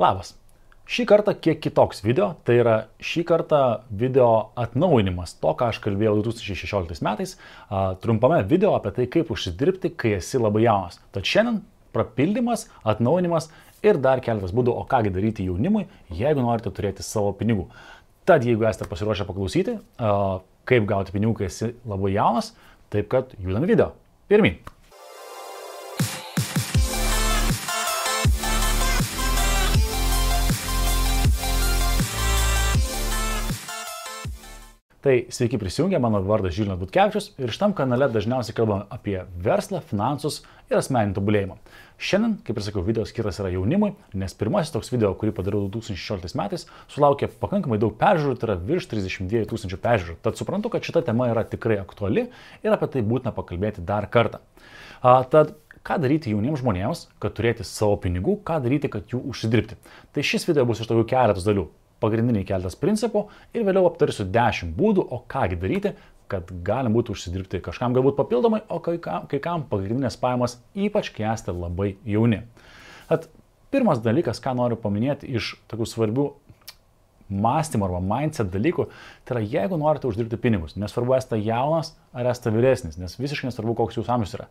Labas. Šį kartą kiek kitoks video, tai yra šį kartą video atnaujinimas to, ką aš kalbėjau 2016 metais, trumpame video apie tai, kaip užsidirbti, kai esi labai jaunas. Tad šiandien papildymas, atnaujinimas ir dar keletas būdų, o kągi daryti jaunimui, jeigu norite turėti savo pinigų. Tad jeigu esate pasiruošę paklausyti, kaip gauti pinigų, kai esi labai jaunas, taip kad judam video. Pirmin. Tai sveiki prisijungę, mano vardas Žilinas Butkevičius ir šitam kanale dažniausiai kalbame apie verslą, finansus ir asmeninį tobulėjimą. Šiandien, kaip ir sakiau, video skirtas yra jaunimui, nes pirmasis toks video, kurį padariau 2016 metais, sulaukė pakankamai daug peržiūrų, tai yra virš 32 tūkstančių peržiūrų. Tad suprantu, kad šita tema yra tikrai aktuali ir apie tai būtina pakalbėti dar kartą. A, tad ką daryti jauniems žmonėms, kad turėti savo pinigų, ką daryti, kad jų užsidirbti. Tai šis video bus iš tokių keletos dalių pagrindiniai keltas principų ir vėliau aptarsiu 10 būdų, o kągi daryti, kad galim būtų užsidirbti kažkam galbūt papildomai, o kai kam, kai kam pagrindinės pajamos, ypač kai esate labai jauni. At pirmas dalykas, ką noriu paminėti iš tokių svarbių mąstymo arba mindset dalykų, tai yra jeigu norite uždirbti pinigus, nesvarbu esate jaunas ar esate vyresnis, nes visiškai nesvarbu, koks jūsų amžius yra.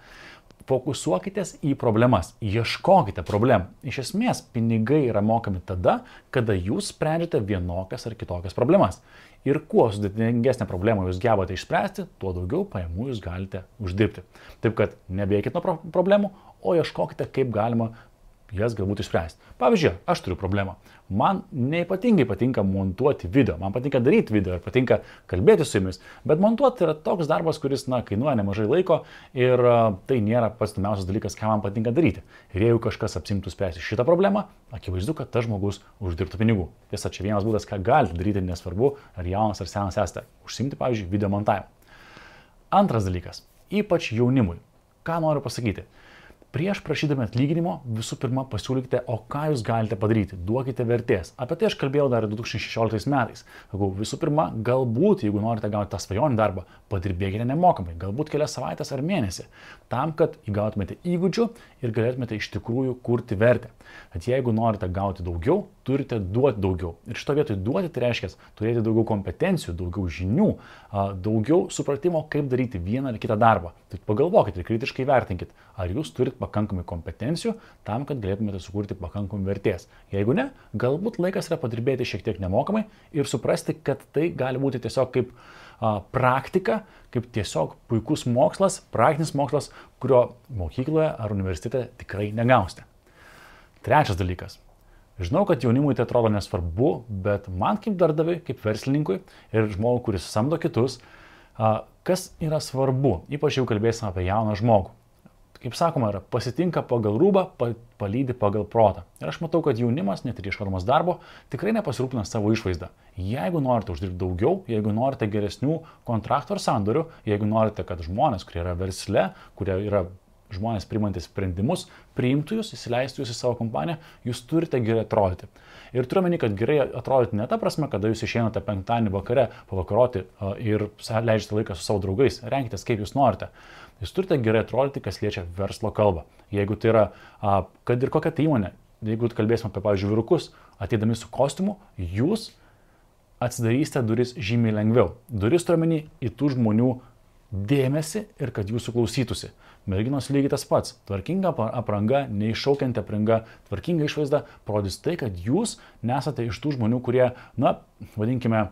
Fokusuokitės į problemas, ieškokite problemų. Iš esmės, pinigai yra mokami tada, kada jūs sprendžiate vienokias ar kitokias problemas. Ir kuo sudėtingesnė problema jūs gebate išspręsti, tuo daugiau pajamų jūs galite uždirbti. Taip kad nebėkite nuo problemų, o ieškokite, kaip galima jas galbūt išspręsti. Pavyzdžiui, aš turiu problemą. Man neipatingai patinka montuoti video, man patinka daryti video ir patinka kalbėti su jumis, bet montuoti yra toks darbas, kuris, na, kainuoja nemažai laiko ir tai nėra pats įdomiausias dalykas, ką man patinka daryti. Ir jeigu kažkas apsimtų spręsti šitą problemą, akivaizdu, kad tas žmogus uždirbtų pinigų. Tiesa, čia vienas būdas, ką galite daryti, nesvarbu, ar jaunas ar senas esate. Užsimti, pavyzdžiui, video montavimu. Antras dalykas, ypač jaunimui. Ką noriu pasakyti? Prieš prašydami atlyginimo visų pirma pasiūlykite, o ką jūs galite padaryti, duokite vertės. Apie tai aš kalbėjau dar 2016 metais. Sakau, visų pirma, galbūt, jeigu norite gauti tą svajonį darbą, padirbėkite nemokamai, galbūt kelias savaitės ar mėnesį, tam, kad įgautumėte įgūdžių ir galėtumėte iš tikrųjų kurti vertę. Bet jeigu norite gauti daugiau, turite duoti daugiau. Ir šito vietoj duoti tai reiškia turėti daugiau kompetencijų, daugiau žinių, daugiau supratimo, kaip daryti vieną ar kitą darbą. Tai pagalvokite ir kritiškai vertinkite, ar jūs turite pakankamai kompetencijų tam, kad galėtumėte sukurti pakankamai vertės. Jeigu ne, galbūt laikas yra padirbėti šiek tiek nemokamai ir suprasti, kad tai gali būti tiesiog kaip praktika, kaip tiesiog puikus mokslas, praktinis mokslas, kurio mokykloje ar universitete tikrai negausite. Trečias dalykas. Žinau, kad jaunimui tai atrodo nesvarbu, bet man kaip darbdaviui, kaip verslininkui ir žmogui, kuris samdo kitus, kas yra svarbu, ypač jau kalbėsime apie jauną žmogų kaip sakoma, yra pasitinka pagal rūbą, pa, palydi pagal protą. Ir aš matau, kad jaunimas, net ir ieškodamas darbo, tikrai nepasirūpina savo išvaizdą. Jeigu norite uždirbti daugiau, jeigu norite geresnių kontraktų ar sandorių, jeigu norite, kad žmonės, kurie yra versle, kurie yra žmonės priimantys sprendimus, priimtų jūs, įsileistų jūs į savo kompaniją, jūs turite gerai atrodyti. Ir turiu meni, kad gerai atrodyti ne ta prasme, kada jūs išeinate penktadienį vakare pavakaroti ir leidžiate laiką su savo draugais, renkitės kaip jūs norite. Jūs turite gerai atrodyti, kas liečia verslo kalbą. Jeigu tai yra, kad ir kokia tai įmonė, jeigu kalbėsime apie, pavyzdžiui, vyrukus, ateidami su kostiumu, jūs atsidarysite duris žymiai lengviau. Duris turiuomenį į tų žmonių dėmesį ir kad jūsų klausytųsi. Merginos lygiai tas pats. Tvarkinga apranga, neiššaukianti apranga, tvarkinga išvaizda parodys tai, kad jūs nesate iš tų žmonių, kurie, na, vadinkime,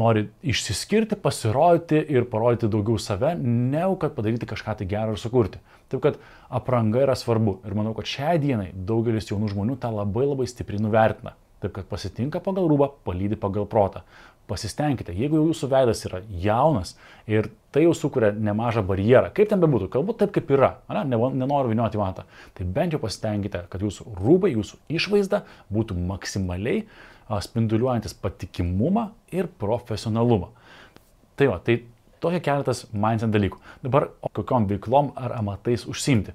nori išsiskirti, pasirodyti ir parodyti daugiau save, negu kad padaryti kažką tai gero ir sukurti. Taip kad apranga yra svarbu. Ir manau, kad šią dieną daugelis jaunų žmonių tą labai labai stipriai nuvertina. Taip kad pasitinka pagal rūbą, palydi pagal protą. Pasistengkite, jeigu jau jūsų veidas yra jaunas ir tai jau sukuria nemažą barjerą, kaip ten bebūtų, galbūt taip kaip yra, ne, nenoriu vinioti vantą, tai bent jau pasistengkite, kad jūsų rūbai, jūsų išvaizda būtų maksimaliai spinduliuojantis patikimumą ir profesionalumą. Tai va, tai Tokie keletas mindset dalykų. Dabar kokiom veiklom ar amatais užsimti.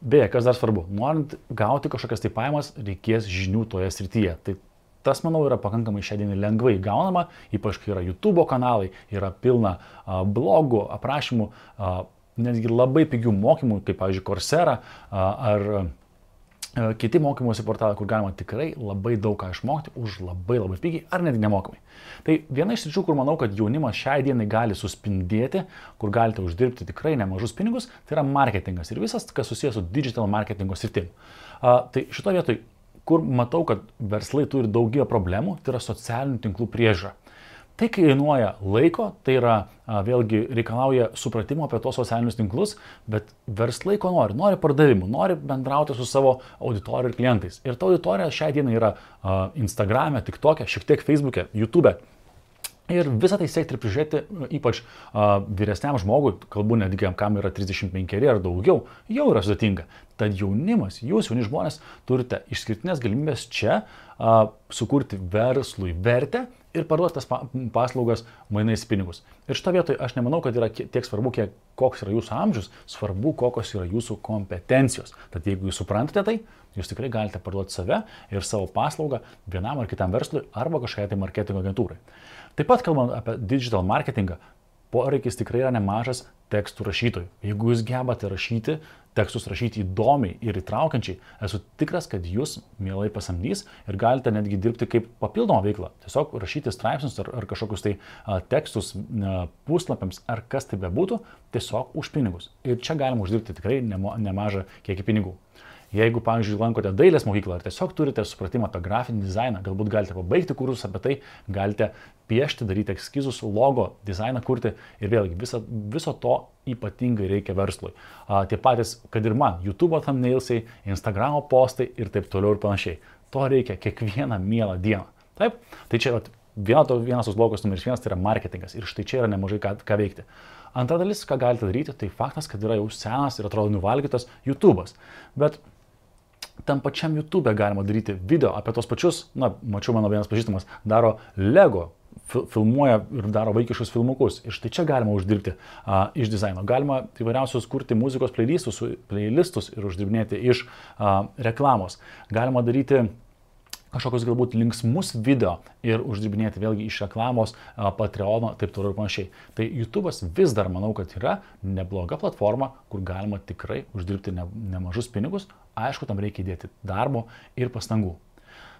Beje, kas dar svarbu, norint gauti kažkokias tai pajamas, reikės žinių toje srityje. Tai tas, manau, yra pakankamai šiandien lengvai gaunama, ypač kai yra YouTube kanalai, yra pilna blogų, aprašymų, netgi labai pigių mokymų, kaip, pavyzdžiui, Coursera ar kiti mokymosi portalai, kur galima tikrai labai daug ką išmokti už labai labai pigiai ar netgi nemokamai. Tai viena iš sričių, kur manau, kad jaunimas šiai dienai gali suspindėti, kur galite uždirbti tikrai nemažus pinigus, tai yra marketingas ir visas, kas susijęs su digital marketingo sritim. Uh, tai šito vietoj, kur matau, kad verslai turi daugybę problemų, tai yra socialinių tinklų priežiūra. Tai kainuoja laiko, tai yra vėlgi reikalauja supratimo apie tos socialinius tinklus, bet verslai ko nori? Nori pardavimų, nori bendrauti su savo auditorija ir klientais. Ir ta auditorija šią dieną yra Instagram'e, TikTok'e, šiek tiek Facebook'e, YouTube'e. Ir visą tai siekti ir prižiūrėti, ypač a, vyresniam žmogui, kalbu netgi kam yra 35 ar daugiau, jau yra sudėtinga. Tad jaunimas, jūs jauni žmonės turite išskirtinės galimybės čia a, sukurti verslui vertę ir parduoti tas paslaugas mainais pinigus. Ir šito vietoje aš nemanau, kad yra tiek svarbu, kiek, koks yra jūsų amžius, svarbu, kokios yra jūsų kompetencijos. Tad jeigu jūs suprantate tai, jūs tikrai galite parduoti save ir savo paslaugą vienam ar kitam verslui arba kažkokiai tai marketingo agentūrai. Taip pat kalbant apie digital marketingą, poreikis tikrai yra nemažas tekstų rašytojų. Jeigu jūs gebate rašyti, tekstus rašyti įdomiai ir įtraukiančiai, esu tikras, kad jūs mielai pasamdys ir galite netgi dirbti kaip papildomą veiklą. Tiesiog rašyti straipsnius ar, ar kažkokius tai a, tekstus a, puslapiams ar kas tai bebūtų, tiesiog už pinigus. Ir čia galima uždirbti tikrai nema, nemažą kiekį pinigų. Jeigu, pavyzdžiui, lankote dailės mokyklą ar tiesiog turite supratimą apie grafinį dizainą, galbūt galite pabaigti kursus apie tai, galite piešti, daryti eskizus, logo, dizainą kurti ir vėlgi viso, viso to ypatingai reikia verslui. A, tie patys, kad ir man, YouTube thumbnailsai, Instagram postai ir taip toliau ir panašiai. To reikia kiekvieną mielą dieną. Taip? Tai čia viena to, vienas tos blogos numeris vienas tai yra marketingas ir štai čia yra nemažai ką, ką veikti. Antra dalis, ką galite daryti, tai faktas, kad yra jau senas ir atrodo nuvalgytas YouTube'as. Bet tam pačiam YouTube galima daryti video apie tos pačius, na, mačiau mano vienas pažįstamas, daro Lego, filmuoja ir daro vaikiškus filmukus. Ir štai čia galima uždirbti a, iš dizaino. Galima įvairiausius kurti muzikos playlistus, playlistus ir uždirbinėti iš a, reklamos. Galima daryti kažkokius galbūt linksmus video ir uždirbinėti vėlgi iš reklamos, Patreono, taip toliau ir panašiai. Tai YouTube'as vis dar manau, kad yra nebloga platforma, kur galima tikrai uždirbti ne, nemažus pinigus. Aišku, tam reikia įdėti darbo ir pastangų.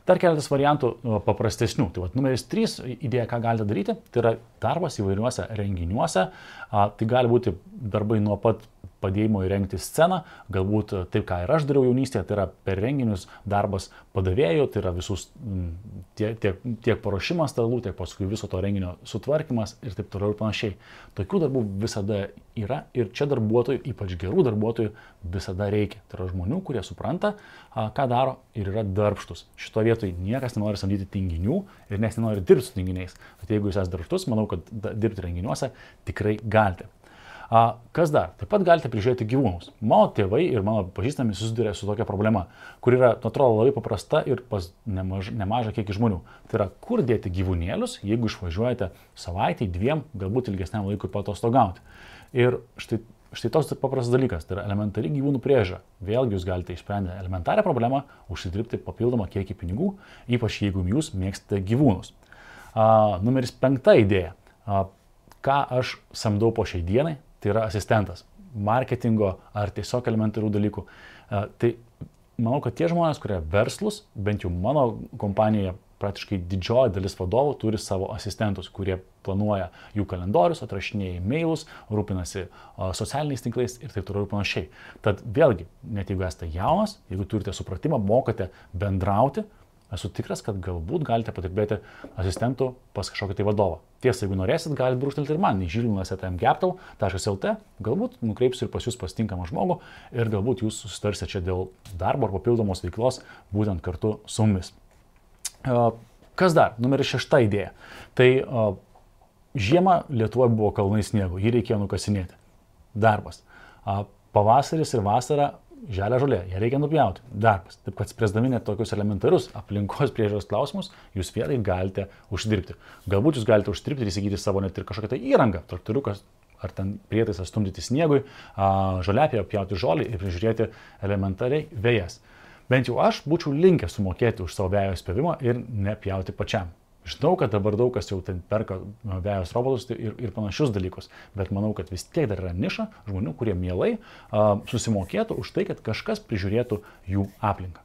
Dar keletas variantų paprastesnių. Tai vat, numeris 3 idėja, ką galite daryti, tai yra darbas įvairiuose renginiuose. A, tai gali būti darbai nuo pat padėjimo įrengti sceną, galbūt taip, ką ir aš dariau jaunystėje, tai yra per renginius darbas padavėjų, tai yra visus tiek, tiek, tiek paruošimas stalų, tiek paskui viso to renginio sutvarkymas ir taip toliau ir panašiai. Tokių darbų visada yra ir čia darbuotojų, ypač gerų darbuotojų, visada reikia. Tai yra žmonių, kurie supranta, ką daro ir yra darbštus. Šito vietoj niekas nenori samdyti tinginių ir nes nenori dirbti su tinginiais. Bet jeigu jūs esate darbštus, manau, kad dirbti renginiuose tikrai galite. A, kas dar? Taip pat galite prižiūrėti gyvūnus. Mano tėvai ir mano pažįstami susiduria su tokia problema, kur yra, nu, atrodo, labai paprasta ir pas nemaž, nemažą kiekį žmonių. Tai yra, kur dėti gyvūnėlius, jeigu išvažiuojate savaitį, dviem, galbūt ilgesniam laikui patostogauti. Ir štai, štai toks paprastas dalykas, tai yra elementari gyvūnų prieža. Vėlgi jūs galite išspręsti elementarią problemą, užsidirbti papildomą kiekį pinigų, ypač jeigu jūs mėgstate gyvūnus. A, numeris penkta idėja. A, ką aš samdau po šiai dienai, tai yra asistentas marketingo ar tiesiog elementarių dalykų. E, tai manau, kad tie žmonės, kurie verslus, bent jau mano kompanijoje praktiškai didžioji dalis vadovų turi savo asistentus, kurie planuoja jų kalendorius, atrašinėja e-mailus, rūpinasi socialiniais tinklais ir taip toliau ir panašiai. Tad vėlgi, net jeigu esate jaunas, jeigu turite supratimą, mokate bendrauti, esu tikras, kad galbūt galite padirbėti asistentų pas kažkokį tai vadovą. Tiesa, jeigu norėsit, galite brūkštelti ir man į žilinas.mgaptal.lt, galbūt nukreipsiu ir pas jūs pasitinkamą žmogų ir galbūt jūs susitarsite čia dėl darbo ar papildomos veiklos būtent kartu su mumis. Kas dar? Numeris šešta idėja. Tai žiemą Lietuvoje buvo kalnai sniego, jį reikėjo nukasinėti. Darbas. Pavasaris ir vasara žalia žolė, ją reikia nupjauti. Darbas. Taip kad spręsdami net tokius elementarius aplinkos priežiūros klausimus, jūs vėlgi galite uždirbti. Galbūt jūs galite uždirbti ir įsigyti savo net ir kažkokią tai įrangą, traktoriukas ar ten prietaisą stumdyti sniegui, žoliapėje pjauti žolį ir prižiūrėti elementariai vėjas. Bent jau aš būčiau linkęs sumokėti už savo vėjo spėvimą ir nepjauti pačiam. Žinau, kad dabar daug kas jau ten perka vėjos robotus ir, ir panašius dalykus, bet manau, kad vis tiek dar yra niša žmonių, kurie mielai uh, susimokėtų už tai, kad kažkas prižiūrėtų jų aplinką.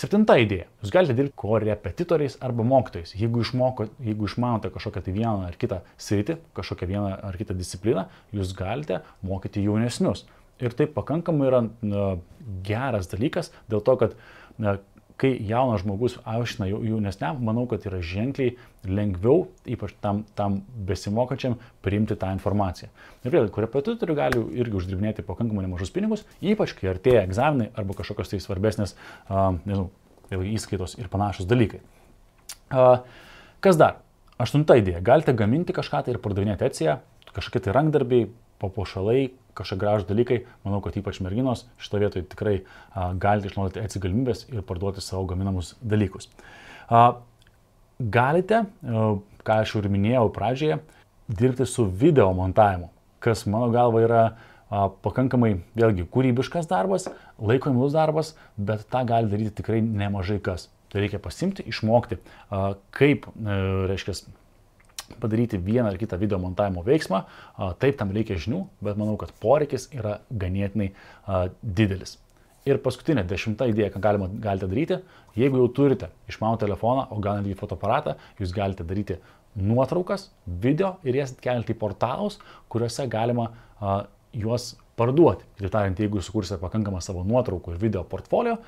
Septinta idėja. Jūs galite dirbti korepetitoriais arba mokytojais. Jeigu, išmoko, jeigu išmanote kažkokią tai vieną ar kitą sritį, kažkokią vieną ar kitą discipliną, jūs galite mokyti jaunesnius. Ir tai pakankamai yra na, geras dalykas dėl to, kad na, kai jaunas žmogus aiškina jaunesniam, manau, kad yra ženkliai lengviau, ypač tam, tam besimokančiam, priimti tą informaciją. Ir vėl, korepetitorių gali irgi uždirbinėti pakankamai nemažus pinigus, ypač kai artėja egzaminai arba kažkokios tai svarbesnės, uh, nežinau, įskaitos ir panašus dalykai. Uh, kas dar? Aštunta idėja. Galite gaminti kažką tai ir pardavinėti Etsija, kažkokie tai rankdarbiai, papuošalai, kažkokie gražų dalykai. Manau, kad ypač merginos šito vietoje tikrai a, galite išnaudoti atsigalimybės ir parduoti savo gaminamus dalykus. A, galite, a, ką aš jau ir minėjau pradžioje, dirbti su video montavimu, kas mano galva yra a, pakankamai, vėlgi, kūrybiškas darbas, laiko imlus darbas, bet tą gali daryti tikrai nemažai kas. Tai reikia pasimti, išmokti, a, kaip, a, e, reiškia, padaryti vieną ar kitą video montavimo veiksmą. Taip, tam reikia žinių, bet manau, kad poreikis yra ganėtinai didelis. Ir paskutinė dešimta idėja, ką galima, galite daryti, jeigu jau turite išmanų telefoną, o gal netgi fotoaparatą, jūs galite daryti nuotraukas, video ir jas kelti į portalus, kuriuose galima a, juos parduoti. Kitaip tariant, jeigu sukursite pakankamą savo nuotraukų ir video portfolio,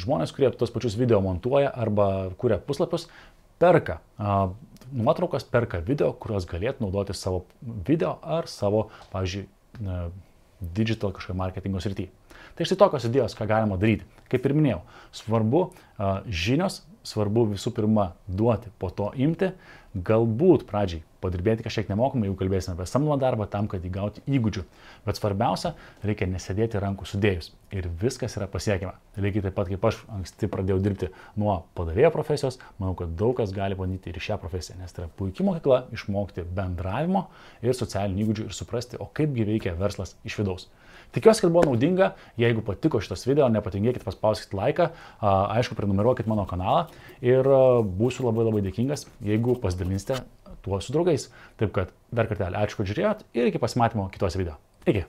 žmonės, kurie tos pačius video montuoja arba kuria puslapius, perka nuotraukas, perka video, kuriuos galėtų naudoti savo video ar savo, pavyzdžiui, digital kažkokio marketingo srityje. Tai štai tokios idėjos, ką galima daryti. Kaip ir minėjau, svarbu žinios, svarbu visų pirma duoti, po to imti, galbūt pradžiai padirbėti kažkiek nemokamai, jau kalbėsime apie samdomą darbą tam, kad įgauti įgūdžių. Bet svarbiausia, reikia nesėdėti rankų sudėjus ir viskas yra pasiekiama. Lygiai taip pat kaip aš anksti pradėjau dirbti nuo padavėjo profesijos, manau, kad daug kas gali bandyti ir šią profesiją, nes tai yra puikia mokykla išmokti bendravimo ir socialinių įgūdžių ir suprasti, o kaipgi veikia verslas iš vidaus. Tikiuosi, kad buvo naudinga. Jeigu patiko šitas video, nepatingėkit, paspauskite laiką, aišku, prenumeruokit mano kanalą ir būsiu labai labai dėkingas, jeigu pasidalinsite tuo su draugais. Taip kad dar kartelį ačiū, kad žiūrėjot ir iki pasimatymo kitose video. Iki.